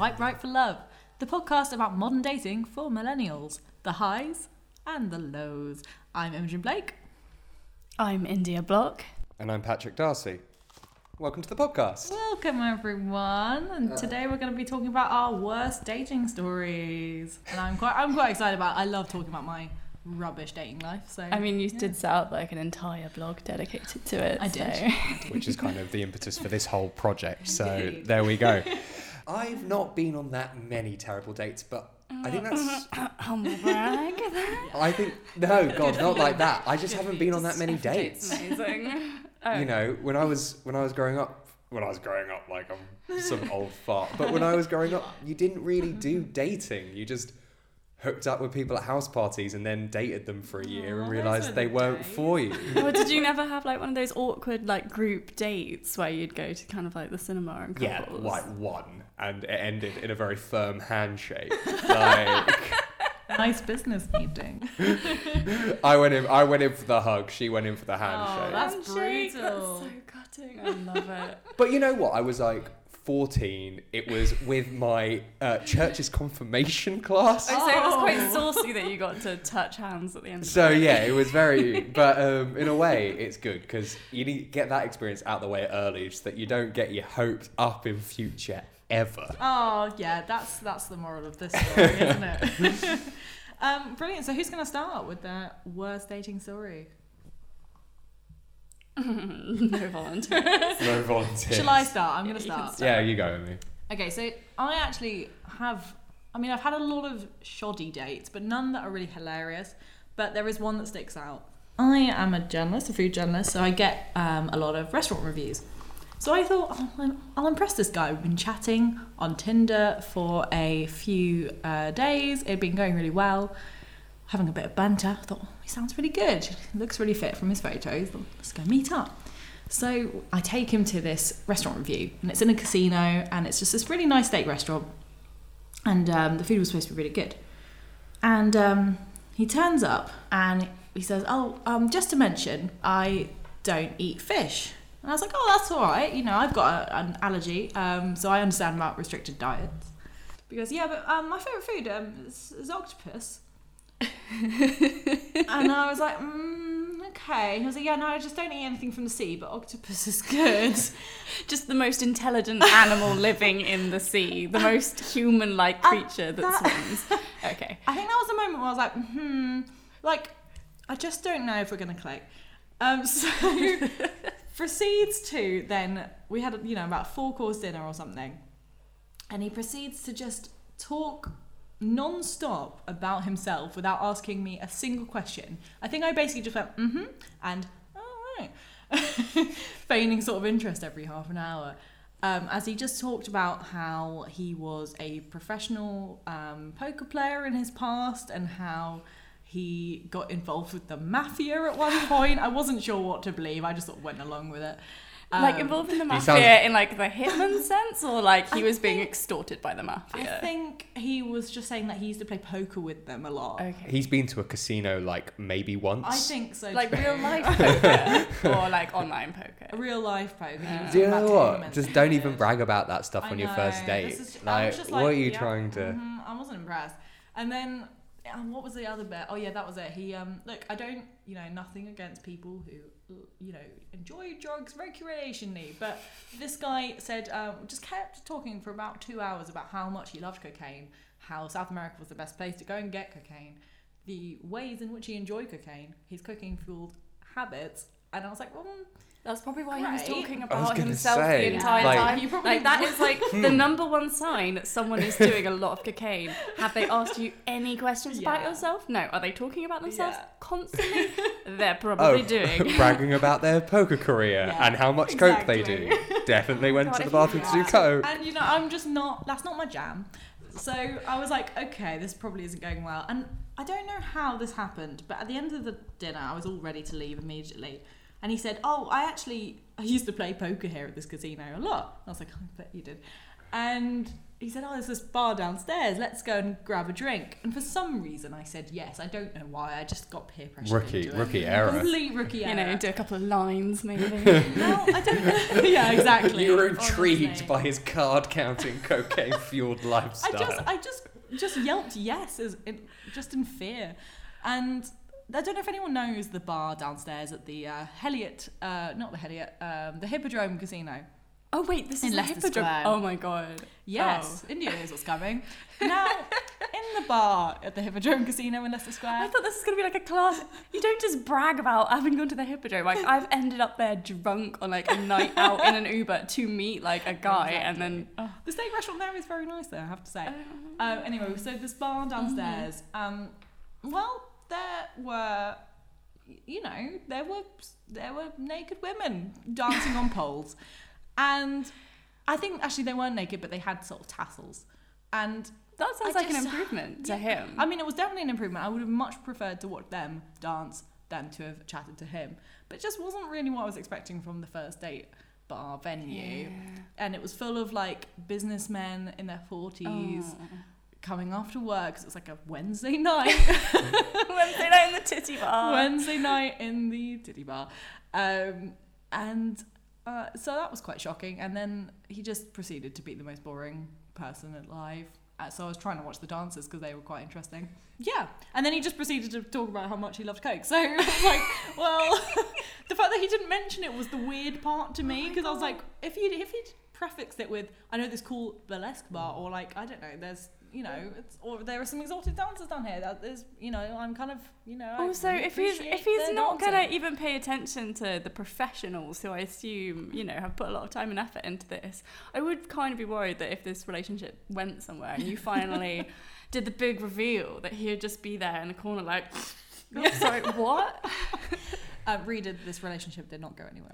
welcome Swipe Right for Love, the podcast about modern dating for millennials, the highs and the lows. I'm Imogen Blake. I'm India Block. And I'm Patrick Darcy. Welcome to the podcast. Welcome, everyone. And today we're going to be talking about our worst dating stories. And I'm quite, I'm quite excited about. It. I love talking about my rubbish dating life. So I mean, you yeah. did set up like an entire blog dedicated to it. I did. Which is kind of the impetus for this whole project. So there we go. I've not been on that many terrible dates, but I think that's. Humble oh, brag. I think. No, God, not like that. I just haven't been on that many dates. Amazing. Oh. You know, when I was when I was growing up, when I was growing up, like I'm some old fart. But when I was growing up, you didn't really do dating. You just hooked up with people at house parties and then dated them for a year Aw, and realized they weren't days. for you. Or did you never have like one of those awkward like group dates where you'd go to kind of like the cinema and Yeah, like one, and it ended in a very firm handshake. Like nice business meeting. I went in, I went in for the hug. She went in for the Oh, handshake. that's Handshake, brutal. That's so cutting. I love it. but you know what? I was like 14. It was with my uh, church's confirmation class. Oh, so it was Oh. quite saucy that you got to touch hands at the end. Of So the yeah, it was very. But um, in a way, it's good because you need to get that experience out the way early, so that you don't get your hopes up in future ever. Oh yeah, that's that's the moral of this story, isn't it? um, brilliant. So who's going to start with their worst dating story? no volunteers. No volunteers. Shall I start? I'm going to start. start. Yeah, you go with me. Okay, so I actually have. I mean, I've had a lot of shoddy dates, but none that are really hilarious. But there is one that sticks out. I am a journalist, a food journalist, so I get um, a lot of restaurant reviews. So I thought, oh, I'll- I'll impress this guy. We've been chatting on Tinder for a few uh, days. It'd been going really well, having a bit of banter. I thought, oh, he sounds really good. He looks really fit from his photos. Let's go meet up. So I take him to this restaurant review, and it's in a casino, and it's just this really nice steak restaurant. And um, the food was supposed to be really good. And um, he turns up and he says, "Oh, um, just to mention, I don't eat fish." And I was like, "Oh, that's all right. You know, I've got a, an allergy, um, so I understand about restricted diets." Because yeah, but um, my favorite food um, is, is octopus. and I was like, mm, okay. He was like, yeah, no, I just don't eat anything from the sea, but octopus is good. Just the most intelligent animal living in the sea, the most human-like creature that, that- swims. Okay. I think that was the moment where I was like, hmm, like, I just don't know if we're going to click. Um, so proceeds to then, we had, you know, about four course dinner or something. And he proceeds to just talk non-stop about himself without asking me a single question. I think I basically just went, mm-hmm, and, all right. Feigning sort of interest every half an hour. Um, as he just talked about how he was a professional um, poker player in his past and how he got involved with the mafia at one point. I wasn't sure what to believe. I just sort of went along with it. Like Um, involved in the mafia sounds- in like the hitman sense, or like he I was being extorted by the mafia? I think he was just saying that he used to play poker with them a lot. Okay. He's been to a casino like maybe once. I think so. Like too. real life poker or like online poker. Real life poker. Uh, Do you know what? Just don't even brag about that stuff I on your first date. this is- I like, what are you yeah, trying to? mhm, I wasn't impressed. And then, um, what was the other bit? Oh yeah, that was it. He um, look, I don't, you know, nothing against people who, you know, enjoy drugs recreationally, but this guy said, um, just kept talking for about two hours about how much he loved cocaine, how South America was the best place to go and get cocaine, the ways in which he enjoyed cocaine, his cocaine fueled habits, and I was like, well. That's probably why he was talking I was about himself say, the entire like- time. You probably Like that is like Hmm. the number one sign that someone is doing a lot of cocaine. Have they asked you any questions about yourself? No. Are they talking about themselves Yeah. constantly? They're probably doing. Oh, bragging about their poker career Yeah, and how much coke they do. Definitely went God, to the if you bathroom to do coke. And you know, I'm just not. That's not my jam. So I was like, okay, this probably isn't going well. And I don't know how this happened, but at the end of the dinner, I was all ready to leave immediately. And he said, "Oh, I actually I used to play poker here at this casino a lot." I was like, "I bet you did." and he said, "Oh, there's this bar downstairs. Let's go and grab a drink." And for some reason, I said yes. I don't know why. I just got peer pressure. Rookie, into it. rookie error. Complete rookie error. You know, do a couple of lines maybe. no, I don't. know. yeah, exactly. You were intrigued honestly. by his card counting, cocaine fueled lifestyle. I just, I just, just yelped yes, as in, just in fear, and I don't know if anyone knows the bar downstairs at the uh, Heliot, uh, not the Heliot, um, the Hippodrome Casino. oh wait, this In is Leicester the Hippodrome. Square. Oh my god. Yes, India knows what's coming. Now, in the bar at the Hippodrome Casino in Leicester Square. I thought this was gonna be like a class. You don't just brag about having gone to the Hippodrome. Like I've ended up there drunk on like a night out in an Uber to meet like a guy, and then oh, The steak restaurant there is very nice, there, I have to say. Uh, anyway, so this bar downstairs. Um, well, there were, you know, there were there were naked women dancing on poles, and I think actually they weren't naked, but they had sort of tassels, and that sounds I like an improvement to yeah. him. I mean, it was definitely an improvement. I would have much preferred to watch them dance than to have chatted to him, but it just wasn't really what I was expecting from the first date bar venue, and it was full of like businessmen in their forties Oh. Coming after work 'cause it was like a Wednesday night. Wednesday night in the titty bar. Wednesday night in the titty bar. Um, and uh, so that was quite shocking. And then he just proceeded to be the most boring person alive. Uh, so I was trying to watch the dancers because they were quite interesting. Yeah. And then he just proceeded to talk about how much he loved Coke. So I was like, well, the fact that he didn't mention it was the weird part to me because I was like, if he'd, if he'd prefixed it with, I know this cool burlesque bar or like, I don't know, there's, you know, it's, or there are some exalted dancers down here. That is, you know, I'm kind of, you know. Also, really if he's if he's not dancing. gonna even pay attention to the professionals who I assume you know have put a lot of time and effort into this, I would kind of be worried that if this relationship went somewhere and you finally did the big reveal that he would just be there in the corner like, oh, sorry, what? uh, Reader, this relationship did not go anywhere.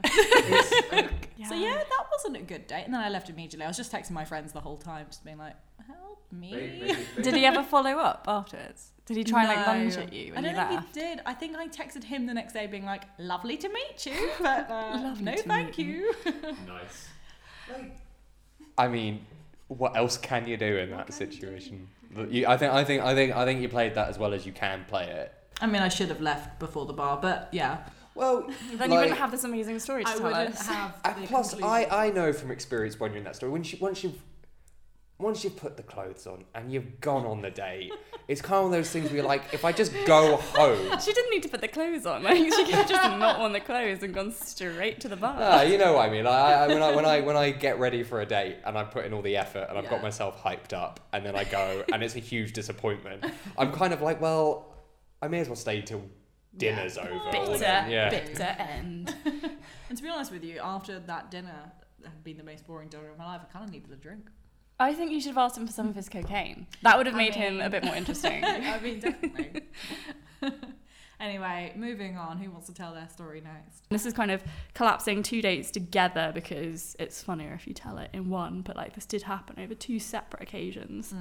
Yeah. So yeah, that wasn't a good date. And then I left immediately. I was just texting my friends the whole time, just being like, "Help me." Did he ever follow up afterwards? Did he try and like No. lunge at you I don't you think left? he did. I think I texted him the next day, being like, "Lovely to meet you, but uh, Lovely no, thank meet you." Nice. I mean, what else can you do in that can you do? situation? You, I think, I think, I think, I think you played that as well as you can play it. I mean, I should have left before the bar, but yeah, Well, Then you like- wouldn't have this amazing story to I tell wouldn't us. have. And the plus, I. I know from experience when you're in that story, once you once you've once you've put the clothes on and you've gone on the date, it's kind of one of those things where you're like, if I just go home, She didn't need to put the clothes on. Like she could have just not worn the clothes and gone straight to the bar. ah, you know what I mean. I, I, when I when I when I get ready for a date and I've put in all the effort and I've got myself hyped up, and then I go and it's a huge disappointment. I'm kind of like, well, I may as well stay till dinner's over. or bitter, then- yeah. bitter end. And to be honest with you, after that dinner had been the most boring dinner of my life, I kind of needed a drink. I think you should have asked him for some of his cocaine. That would have I made him a bit more interesting. I mean, definitely. anyway, moving on. Who wants to tell their story next? this is kind of collapsing two dates together because it's funnier if you tell it in one, but like this did happen over two separate occasions.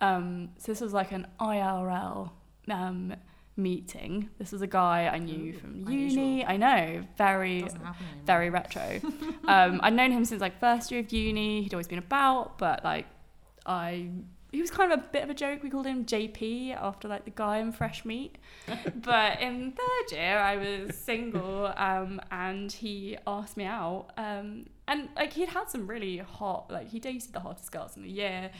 Um, so this was like an IRL um, meeting. This was a guy I knew Ooh, from unusual. uni. I know, very Doesn't happen anymore. very retro. um, I'd known him since like first year of uni. He'd always been about, but like I, he was kind of a bit of a joke. We called him JP after like the guy in Fresh Meat. but in third year, I was single, um, and he asked me out. Um, and like he'd had some really hot, like he dated the hottest girls in the year.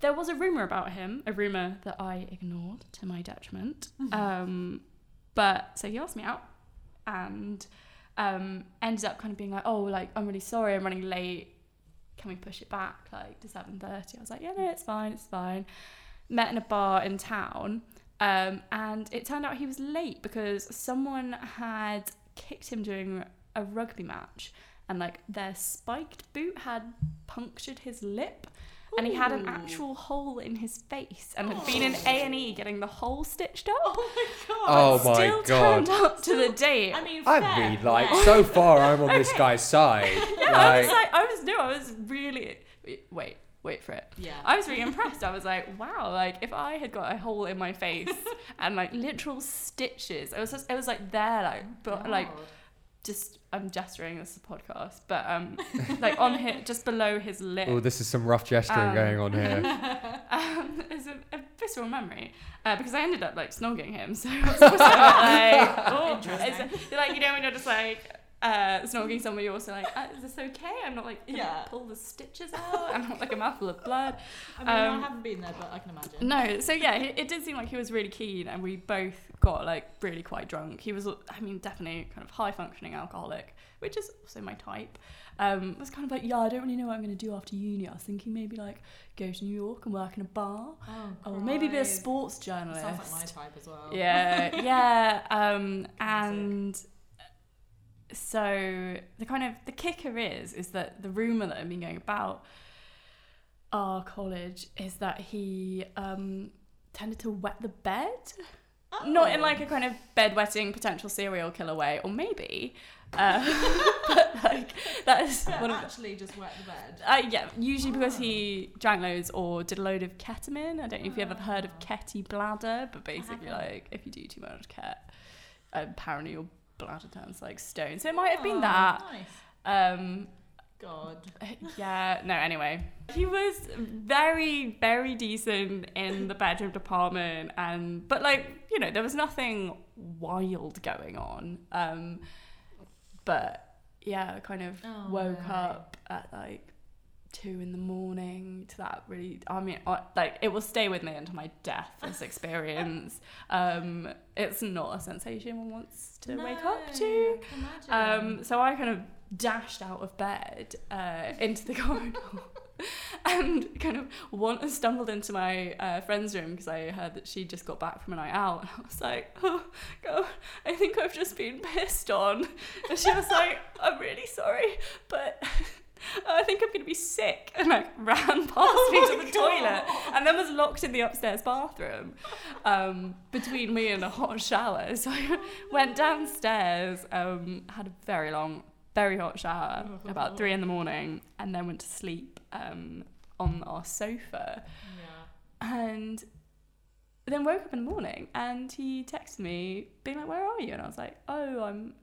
There was a rumor about him, a rumor that I ignored to my detriment. Um, but so he asked me out, and um, ended up kind of being like, oh, like I'm really sorry, I'm running late. Can we push it back like to seven thirty? I was like, yeah, no, it's fine, it's fine. Met in a bar in town, um, and it turned out he was late because someone had kicked him during a rugby match, and like their spiked boot had punctured his lip. And he had an actual hole in his face, and had been in A and E getting the hole stitched up. Oh my god. Oh but my still God. turned up to the date. I mean, I'd fair like, play. so far I'm on this guy's side. Yeah, I was like, I was no, I was really wait, wait for it. yeah. I was really impressed. I was like, wow, like if I had got a hole in my face and like literal stitches, it was just, it was like there, like but like God. Just I'm gesturing. This is a podcast, but um, like on his just below his lip. Oh, this is some rough gesturing Um, going on here. um, it's a, a visceral memory uh, because I ended up like snogging him. So I was like, oh, Interesting. it's like you know when you're just like uh, snogging someone, you're also like, uh, is this okay? I'm not like Yeah. pull the stitches out. I'm not like a mouthful of blood. I mean, Um, I haven't been there, but I can imagine. No, so yeah, it, it did seem like he was really keen, and we both got like really quite drunk. He was, I mean, definitely kind of high functioning alcoholic, which is also my type. Um, was kind of like, yeah, I don't really know what I'm going to do after uni. I was thinking maybe like go to New York and work in a bar, Oh, or maybe be a sports journalist. Sounds like my type as well. Yeah, yeah. Um, and so the kind of the kicker is is that the rumor that I've been going about our college is that he um, tended to wet the bed, not in Oh. like a kind of bedwetting potential serial killer way, or maybe, uh, but like that is one of the actually just wet the bed. uh, yeah, usually because he drank loads or did a load of ketamine. I don't know if you've ever heard of Ah. ketty bladder, but basically, like, if you do too much ket, apparently your bladder turns like stone. So it might have been Oh, that. Nice. Um, God. yeah, no, anyway. He was very, very decent in the bedroom department, and but like, you know, there was nothing wild going on. Um, but yeah, kind of Oh, woke no. up at like two in the morning to that really i mean like it will stay with me until my death this experience um it's not a sensation one wants to wake up to um, so I kind of dashed out of bed uh, into the corridor and kind of want, stumbled into my uh, friend's room because I heard that she just got back from a night out. And I was like, oh, God, I think I've just been pissed on. And she was like, I'm really sorry, but. I think I'm going to be sick, and like ran past me to the toilet, and then was locked in the upstairs bathroom, um, between me and a hot shower. So I went downstairs, um, had a very long, very hot shower, about three in the morning, and then went to sleep um, on our sofa. Yeah. And then woke up in the morning, and he texted me, being like, "Where are you?" And I was like, "Oh, I'm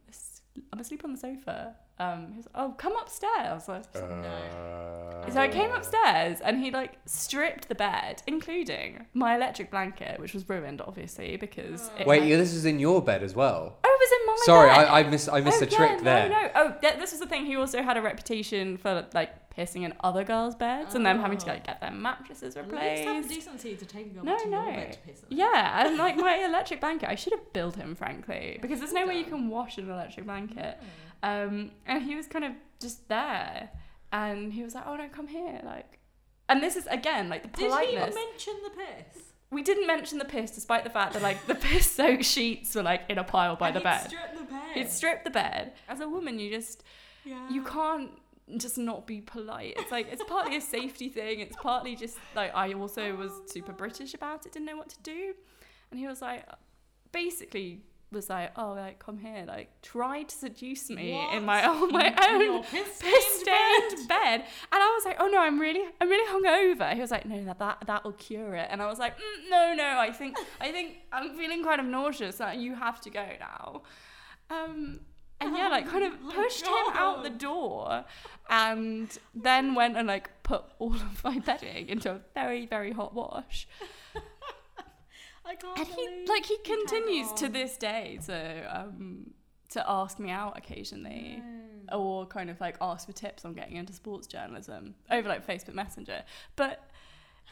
I'm asleep on the sofa." Um, he was like, "Oh, come upstairs." I was like, Uh, so I came upstairs and he like stripped the bed, including my electric blanket, which was ruined obviously because. It Wait, had- yeah, this is in your bed as well. Oh, it was in my Sorry, bed. I, I missed I missed oh, a trick yeah, there. No, no. Oh, yeah, this was the thing. He also had a reputation for like pissing in other girls' beds and them having to Oh. like get their mattresses At least have the replaced. decency to take a girl No, to no. your bed to piss on. Yeah, and like my electric blanket, I should have billed him, frankly, because there's no way you can wash an electric blanket. Hmm. Um, and he was kind of just there, and he was like, "Oh no, come here!" Like, and this is again like the politeness. Did he mention the piss? we didn't mention the piss, despite the fact that like the piss-soaked sheets were like in a pile by And the bed. Strip the bed. He'd stripped the bed. As a woman, you just Yeah. you can't just not be polite. It's like it's partly a safety thing. It's partly just like I also was super British about it, didn't know what to do, and he was like, basically was like, oh, like come here, like try to seduce me in my on my own piss-stained bed. and I was like, oh no, I'm really, I'm really hungover. He was like, no, that that that'll cure it, and I was like, mm, no, no, I think, I think I'm feeling kind of nauseous. Like, you have to go now. Um, and yeah, like kind of Oh pushed him out the door, and then went and like put all of my bedding into a very very hot wash. I can't And he like he continues to this day to um to ask me out occasionally No. or kind of like ask for tips on getting into sports journalism over like Facebook Messenger. But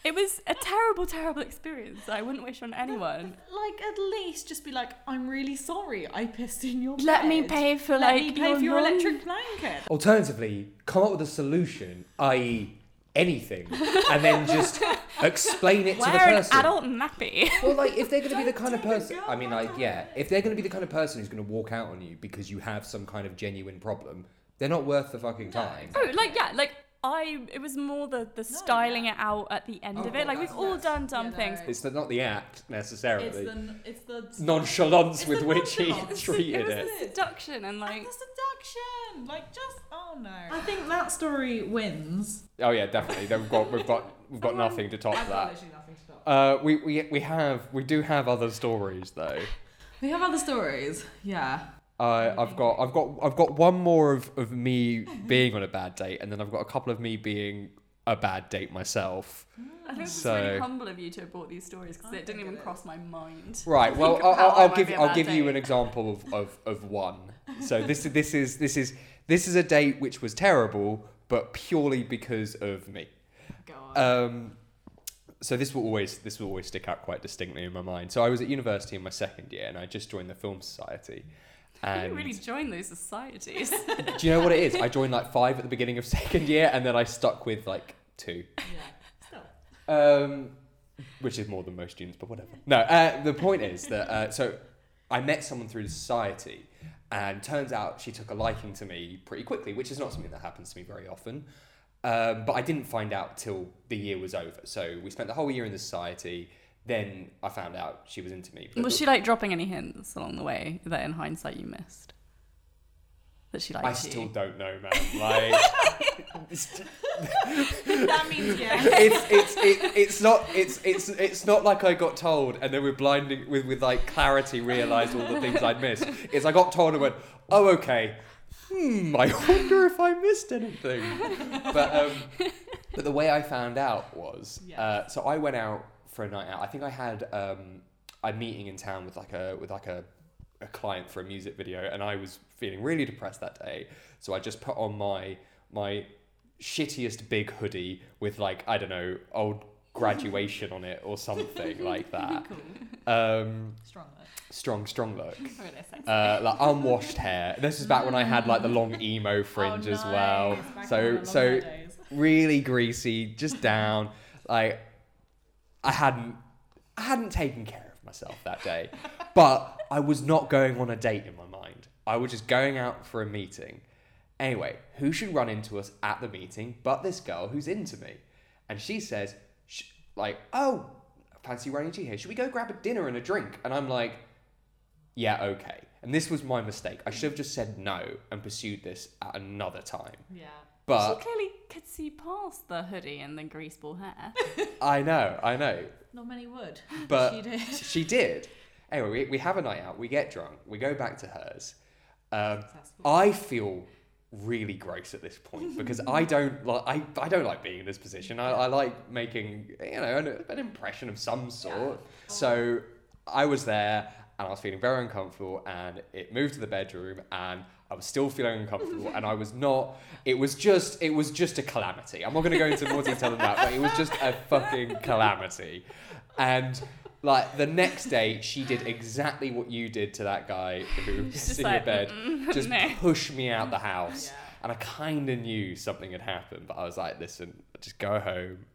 it was a terrible, terrible experience. that I wouldn't wish on anyone. Like at least just be like, I'm really sorry, I pissed in your Let me pay for Let like me pay for your non- electric blanket. Alternatively, come up with a solution, i.e., anything, and then just explain it to the Wear an person. adult nappy. Well, like if they're going to be the kind of person, I mean, like yeah, if they're going to be the kind of person who's going to walk out on you because you have some kind of genuine problem, they're not worth the fucking time. Oh, like yeah, like I. It was more the the styling yeah. it out at the end Oh, of it. Like we've that's- all that's- done dumb yeah, no. things. It's the, not the act necessarily. It's the it's the nonchalance It's with the which he treated it was it. the seduction and and like the seduction. Like just oh no. I think that story wins. Oh yeah, definitely. Then We've got we've got we've got nothing to top I've got that. literally nothing to top. Uh, we, we we have we do have other stories though. We have other stories. Yeah. Uh, I've got I've got I've got one more of, of me being on a bad date, and then I've got a couple of me being a bad date myself. I think it's So- really humble of you to have brought these stories because it didn't even it cross my mind. Right. Well, I'll, of I'll, I I'll give be a I'll bad give you an example of, of, of one. So this is this is this is this is a date which was terrible, but purely because of me. Go on. Um, so this will always this will always stick out quite distinctly in my mind. So I was at university in my second year, and I just joined the film society. You And didn't really join those societies. do you know what it is? I joined like five at the beginning of second year, and then I stuck with like two. yeah. Um, which is more than most students, but whatever. No, uh, the point is that uh, so I met someone through the society, and turns out she took a liking to me pretty quickly, which is not something that happens to me very often. Um, but I didn't find out till the year was over. So we spent the whole year in the society. Then I found out she was into me. But Was she like dropping any hints along the way that in hindsight you missed? That she liked I you? still don't know, man. Like, it's, that means yeah. it's it's it, it's not it's it's it's not like I got told and then with blinding with with like clarity realised all the things I'd missed. It's I got told and went, oh okay. Hmm, I wonder if I missed anything. But um, but the way I found out was Yes. uh, so I went out for a night out. I think I had um, a meeting in town with like a with like a a client for a music video and I was feeling really depressed that day. So I just put on my my shittiest big hoodie with like I don't know old graduation on it or something like that. Cool. Um, Strong though. strong, strong look. Uh, like unwashed hair. This is back when I had like the long emo fringe Oh, as well. Back So in the long so really greasy, just down. Like I hadn't I hadn't taken care of myself that day. but I was not going on a date in my mind. I was just going out for a meeting. Anyway, who should run into us at the meeting but this girl who's into me? And she says, like, oh, fancy running you here. Should we go grab a dinner and a drink? And I'm like, yeah, okay. And this was my mistake. I should have just said no and pursued this at another time. Yeah. But she clearly could see past the hoodie and the greaseball hair. I know, I know. Not many would. But she did. she did. Anyway, we, we have a night out. We get drunk. We go back to hers. Um, I feel really gross at this point because I don't like I, I don't like being in this position. I, I like making you know an, an impression of some sort. So I was there and I was feeling very uncomfortable and it moved to the bedroom and I was still feeling uncomfortable and I was not it was just it was just a calamity. I'm not gonna go into more detail than that, but it was just a fucking calamity. And like the next day she did exactly what you did to that guy who was in your bed. "Mm-mm, Just no." pushed me out the house. Yeah. And I kind of knew something had happened, but I was like, listen, just go home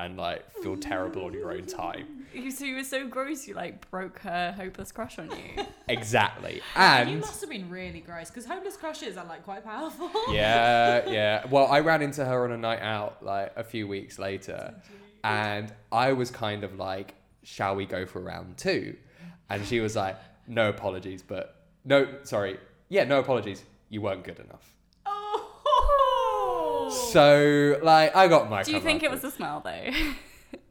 and like feel terrible on your own time. You, so you were so gross, you like broke her hopeless crush on you. Exactly. And you must have been really gross because hopeless crushes are like quite powerful. yeah, yeah. Well, I ran into her on a night out like a few weeks later, and I was kind of like, shall we go for round two? And she was like, no apologies, but no, sorry. Yeah, no apologies. You weren't good enough. Oh. So, like, I got my. Do you think it was comeuppance. the smell though?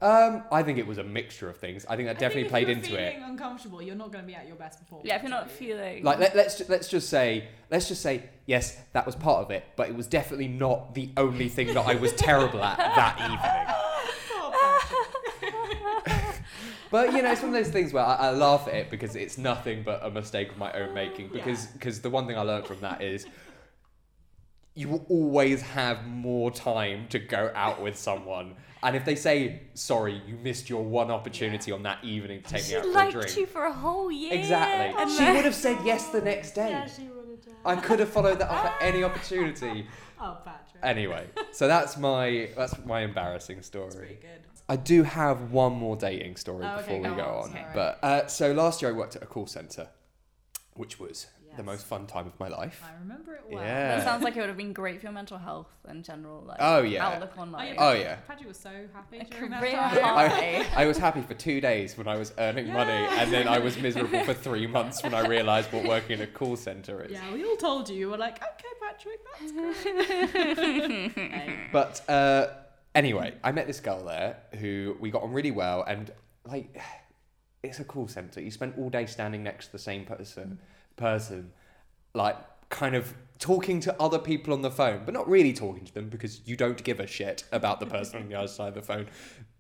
Um, I think it was a mixture of things. I think that I think definitely if played you're into it. feeling uncomfortable, you're not going to be at your best performance. yeah, if you're not you? feeling Like let, let's ju- let's just say let's just say yes, that was part of it, but it was definitely not the only thing that I was terrible at that evening. But you know, it's one of those things where I, I laugh at it because it's nothing but a mistake of my own making. Because because the one thing I learned from that is you will always have more time to go out with someone. And if they say sorry, you missed your one opportunity on that evening to take she me out for a liked drink. you for a whole year. Exactly. and She then- would have said yes the next day. Yeah, she would have done. I could have followed that up at any opportunity. Oh, Patrick. Anyway, so that's my that's my embarrassing That's story. pretty good. I do have one more dating story Oh, before okay, we go go on, on. sorry. But uh, so last year I worked at a call center, which was the most fun time of my life. I remember it well. Yeah. That sounds like it would have been great for your mental health and general like Oh, yeah. outlook on Oh, life. Oh, yeah. Patrick was so happy during that time. high. I was happy for two days when I was earning money, and then I was miserable for three months when I realised what working in a call center is. Yeah, we all told you. You were like, okay, Patrick, that's great. But uh, anyway, I met this girl there who we got on really well, and like, it's a call center. You spend all day standing next to the same person, person, like kind of talking to other people on the phone, but not really talking to them because you don't give a shit about the person on the other side of the phone.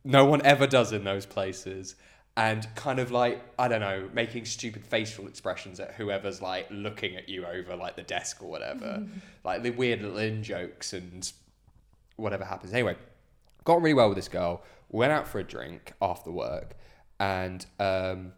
No one ever does in those places. And kind of like, I don't know, making stupid facial expressions at whoever's like looking at you over like the desk or whatever. like the weird little in jokes and whatever happens. Anyway, got really well with this girl. Went out for a drink after work, and um,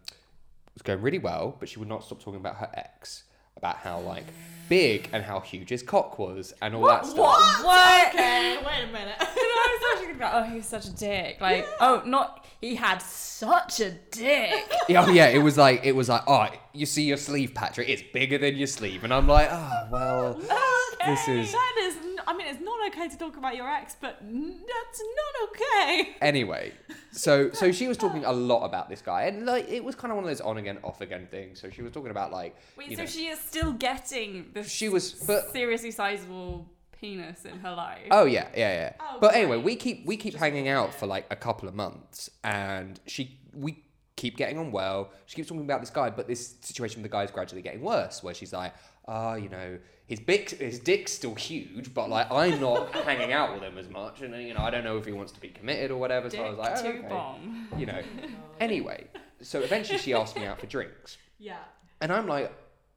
was going really well. But she would not stop talking about her ex, about how like big and how huge his cock was, and all that stuff. What? What? Okay, wait a minute. I was actually thinking about, oh, he was such a dick. Like, oh, not he had such a dick. Yeah, oh yeah, it was like it was like, oh, you see your sleeve, Patrick, it's bigger than your sleeve, and I'm like, oh well, this is That is. I mean, it's not okay to talk about your ex, but that's not okay. anyway. So so she was talking a lot about this guy, and like it was kind of one of those on again, off again things. So she was talking about like, Wait, so know, she is still getting this She was- but- seriously sizable penis in her life. Oh yeah, yeah, yeah. Oh, but anyway, we keep we keep hanging out for like a couple of months, and she we keep getting on well. She keeps talking about this guy, but this situation with the guy is gradually getting worse. Where she's like, ah, you know, his big his dick's still huge, but like I'm not hanging out with him as much, and you know, I don't know if he wants to be committed or whatever. dick so I was like, oh, two okay. bomb. you know. Anyway, so eventually she asked me out for drinks, Yeah. and I'm like,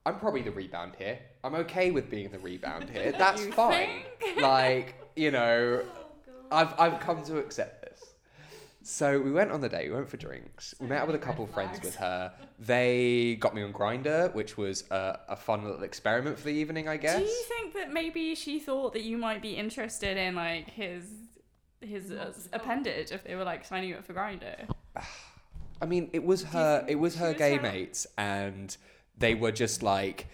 I'm probably the rebound here. I'm okay with being the rebound here. That's You fine. Like, you know, I've I've come to accept this. So we went on the date. We went for drinks. We met up with a couple of friends with her. They got me on Grindr, which was a, a fun little experiment for the evening, I guess. Do you think that maybe she thought that you might be interested in like his his uh, appendage if they were like signing you up for Grindr? I mean, it was her. It was her gay mates, and they were just like,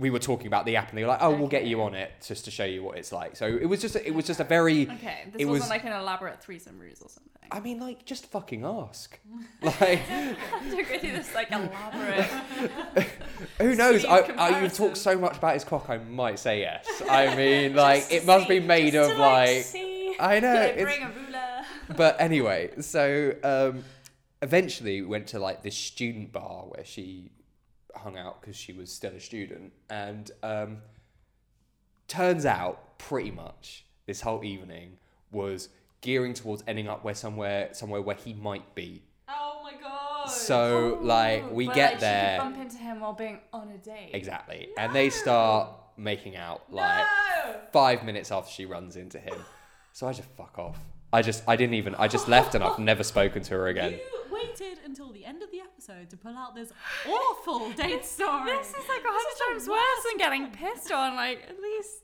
we were talking about the app, and they were like, "Oh, we'll get you on it just to show you what it's like." So it was just, it was just a very. Okay, this It wasn't was- like an elaborate threesome ruse or something. I mean, like, just fucking ask. Like, Don't go through this like elaborate. who knows? I, I, you've talked so much about his cock, I might say yes. I mean, like, it must be made of to, like. see. I know. Like, bring a ruler. but anyway, so um, eventually we went to like this student bar where she hung out because she was still a student, and um, turns out pretty much this whole evening was gearing towards ending up where somewhere somewhere where he might be. Oh my god. So like Oh, we but, get like, there She could bump into him while being on a date. exactly, and they start making out like No. five minutes after she runs into him. So I just fuck off. I just I didn't even I just left and I've never spoken to her again. You waited until the end of the episode to pull out this awful date story. This is like a hundred times worse than getting pissed on. Like at least.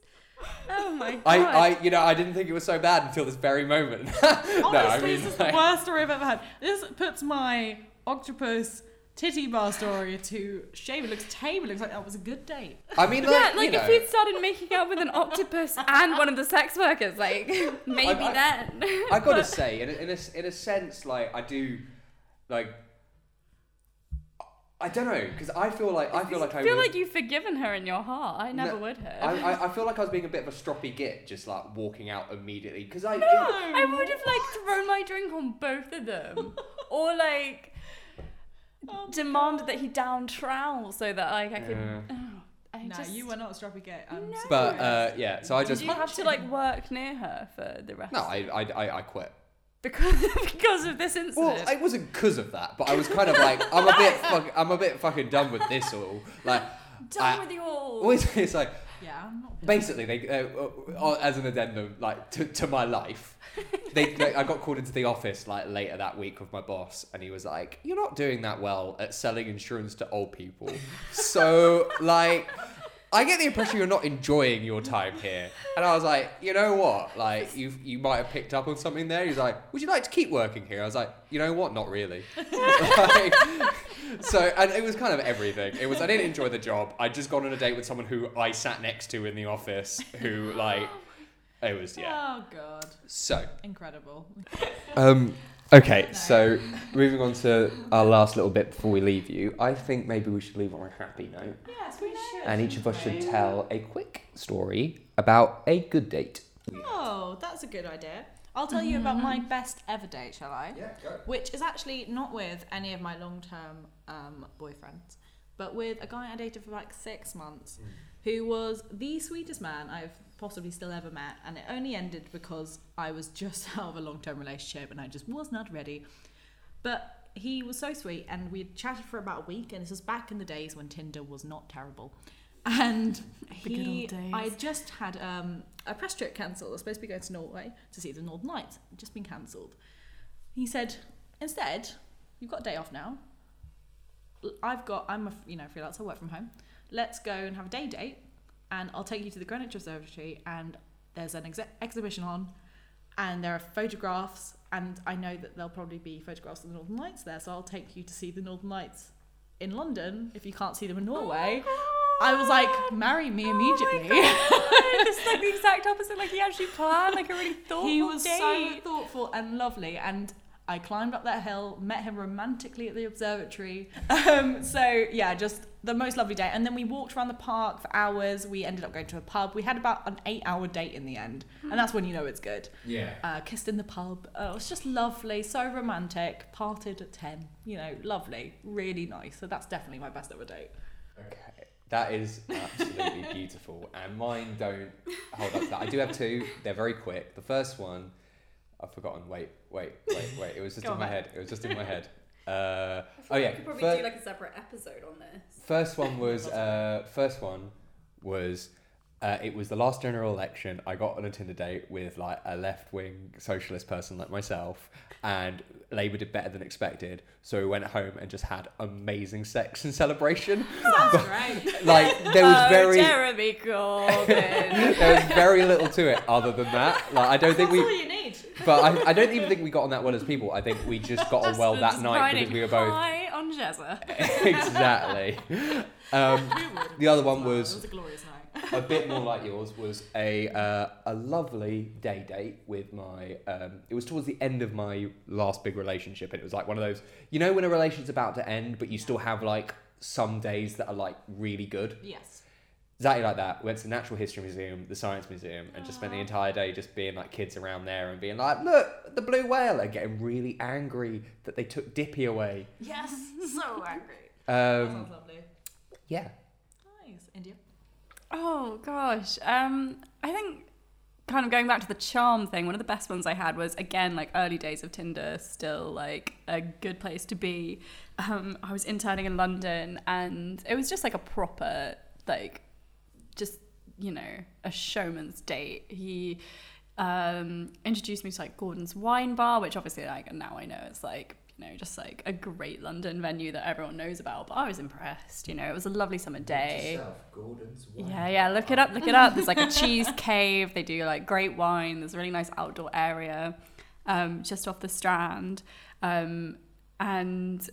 Oh my god. I, I, you know, I didn't think it was so bad until this very moment. no, I mean, this is like- the worst story I've ever had. This puts my octopus titty bar story to shame. It looks tame. It looks like that was a good date. I mean, like, yeah, like you if know, we'd started making out with an octopus and one of the sex workers, like maybe I- then. I gotta say, in a, in a in a sense, like I do, like. I don't know, because I feel like I feel like I, I feel would- like you've forgiven her in your heart. I never No, would have. I, I, I feel like I was being a bit of a stroppy git, just like walking out immediately, because I. no, I would have like thrown my drink on both of them, or like Oh demanded God. that he down trowel so that like I could. Yeah. Oh, I No, just. you were not a stroppy git. I'm No. But uh, yeah, so I just. Did just you have to like work near her for the rest? no, I I, I, I quit. Because because of this incident. Well, it wasn't because of that, but I was kind of like, I'm a bit, fuck, I'm a bit fucking done with this all. Like, Done I- with you all. it's, like yeah, I'm not. basically they, uh, uh, as an addendum, like to, to my life, they, they, I got called into the office like later that week with my boss, and he was like, "You're not doing that well at selling insurance to old people." so like. I get the impression you're not enjoying your time here, and I was like, you know what? Like you, you might have picked up on something there. He's like, would you like to keep working here? I was like, you know what? Not really. like, so, and it was kind of everything. It was I didn't enjoy the job. I'd just gone on a date with someone who I sat next to in the office, who like, it was yeah. Oh god, So, incredible. um, okay, so moving on to our last little bit before we leave you, I think maybe we should leave on a happy note, Yes, we should. and each of us should tell a quick story about a good date. Oh, that's a good idea. I'll tell you about my best ever date, shall I? Yeah, go. Which is actually not with any of my long-term um, boyfriends. but with a guy I dated for like six months, who was the sweetest man I've possibly still ever met, and it only ended because I was just out of a long term relationship and I just was not ready. But he was so sweet, and we had chatted for about a week, and this was back in the days when Tinder was not terrible. And he. I just had um, a press trip cancelled. I was supposed to be going to Norway to see the Northern Lights. It'd just been cancelled. He said, instead, you've got a day off now. I've got, I'm a you know freelancer, work from home. Let's go and have a day date, and I'll take you to the Greenwich Observatory, and there's an ex- exhibition on, and there are photographs, and I know that there'll probably be photographs of the Northern Lights there, so I'll take you to see the Northern Lights in London if you can't see them in Norway. I was like, oh marry me immediately. this is like the exact opposite. Like he actually planned like a really thoughtful he was so thoughtful and lovely and I climbed up that hill, met him romantically at the observatory. Um, so yeah, just the most lovely day. And then we walked around the park for hours. We ended up going to a pub. We had about an eight-hour date in the end, and that's when you know it's good. Yeah. Uh, kissed in the pub. Uh, it was just lovely, so romantic. Parted at ten. You know, lovely, really nice. So that's definitely my best ever date. Okay. That is absolutely beautiful. And mine don't hold up to that. I do have two. They're very quick. The first one, I've forgotten. Wait, wait, wait, wait. It was just in my head. It was just in my head. Uh, oh yeah. we could probably fir- do like a separate episode on this. First one was uh, first one was uh, it was the last general election. I got on a Tinder date with like a left wing socialist person like myself, and Labour did better than expected. So we went home and just had amazing sex and celebration. Sounds great. like there was oh, very Jeremy Corbyn. there was very little to it other than that. Like I don't think That's we. But I, I don't even think we got on that well as people. I think we just got on well that night because we were both high on Jezza. exactly. Um, the other one was was a glorious night. a bit more like yours was a uh, a lovely day date with my um, it was towards the end of my last big relationship and it was like one of those you know when a relationship's about to end but you still have like some days that are like really good Yes. Exactly like that went to the natural history museum the science museum and just spent the entire day just being like kids around there and being like look the blue whale and getting really angry that they took dippy away Yes. So angry. um, Sounds lovely. yeah Nice. India. Oh gosh. Um, I think kind of going back to the charm thing, one of the best ones I had was again like early days of Tinder, still like a good place to be. Um, I was interning in London and it was just like a proper like just you know a showman's date. He um, introduced me to like Gordon's Wine Bar, which obviously like now I know it's like you know just like a great London venue that everyone knows about. But I was impressed. You know, it was a lovely summer day. Yeah, yeah. Look it up. Look it up. There's like a cheese cave. They do like great wine. There's a really nice outdoor area, um, just off the Strand, um, and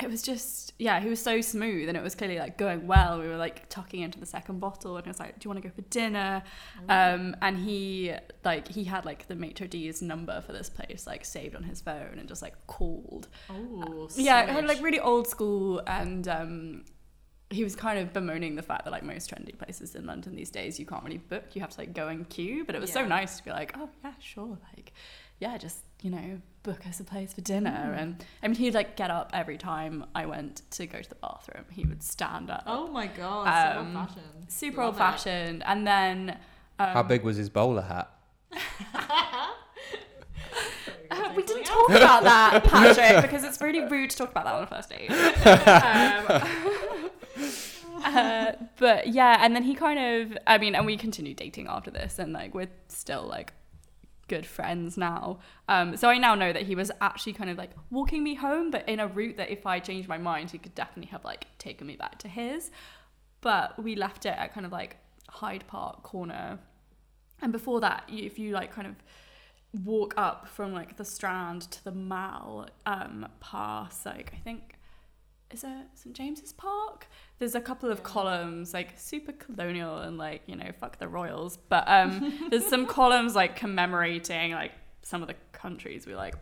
it was just yeah. He was so smooth, and it was clearly like going well. We were like tucking into the second bottle, and it was like, "Do you want to go for dinner?" Um, and he like he had like the maitre d's number for this place like saved on his phone and just like called Oh, yeah, it had like really old school, and um, he was kind of bemoaning the fact that like most trendy places in London these days, you can't really book. You have to like go and queue. But it was so nice to be like, oh yeah, sure, like yeah, just you know, book us a place for dinner. And I mean, he'd like get up every time I went to go to the bathroom. He would stand up, Oh my god, so Um, old fashioned. super old fashioned, and then. Um, how big was his bowler hat Uh, we didn't talk about that, Patrick, because it's really rude to talk about that on a first date. Um, uh, but yeah, and then he kind of, I mean, and we continued dating after this, and like we're still like good friends now. Um, so I now know that he was actually kind of like walking me home, but in a route that if I changed my mind, he could definitely have like taken me back to his. But we left it at kind of like Hyde Park corner. And before that, if you like kind of walk up from like the Strand to the Mall, um, past like I think is it St James's Park? There's a couple of columns like super colonial and like you know fuck the royals, but um, there's some columns like commemorating like some of the countries we like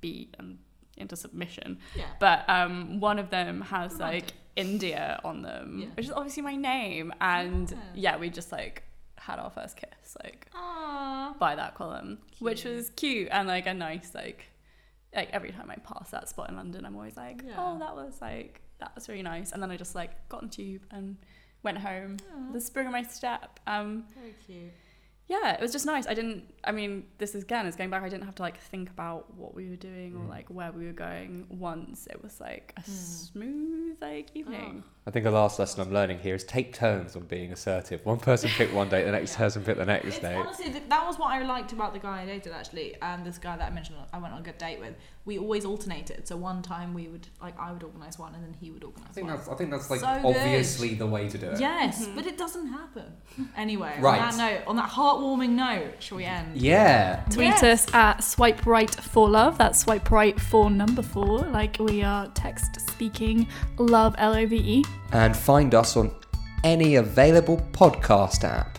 beat and into submission. Yeah. But um, one of them has Romantic. like India on them, Yeah. which is obviously my name, and Yeah. yeah, we just like had our first kiss like Aww. by that column, which was cute and like a nice like like every time I pass that spot in London, I'm always like, Yeah. oh, that was like that was really nice. And then I just like got on tube and went home. Aw. The spring of my step. Um, Very cute. yeah, it was just nice. I didn't. I mean, this is again is going back. I didn't have to like think about what we were doing or Mm. like where we were going. Once it was like a Mm. smooth like evening. I think the last lesson I'm learning here is take turns on being assertive. One person pick one date, the next Yeah. person pick the next It's date. honestly that was what I liked about the guy I dated actually, and this guy that I mentioned I went on a good date with. We always alternated. So one time we would like I would organise one, and then he would organise I think one. I think that's like, So good. obviously the way to do it. Yes, Mhm. but it doesn't happen. Anyway, Right. on that note, on that heartwarming note, shall we end? Yeah. Tweet Yes. us at swipe right for love. That's swipe right for number four. Like we are text speaking love L O V E. And find us on any available podcast app.